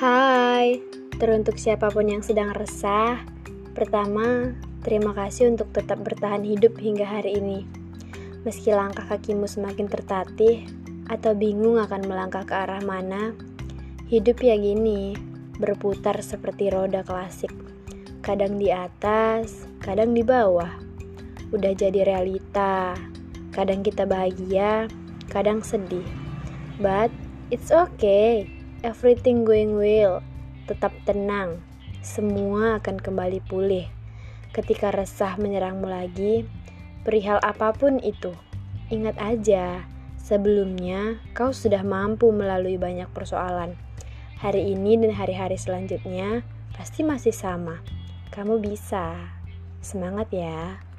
Hai, teruntuk siapa pun yang sedang resah. Pertama, terima kasih untuk tetap bertahan hidup hingga hari ini. Meski langkah kakimu semakin tertatih atau bingung akan melangkah ke arah mana, hidup ya gini, berputar seperti roda klasik. Kadang di atas, kadang di bawah. Udah jadi realita. Kadang kita bahagia, kadang sedih. But it's okay everything going well. Tetap tenang, semua akan kembali pulih. Ketika resah menyerangmu lagi, perihal apa pun itu, ingat aja, sebelumnya kau sudah mampu melalui banyak persoalan. Hari ini dan hari-hari selanjutnya pasti masih sama. Kamu bisa. Semangat ya!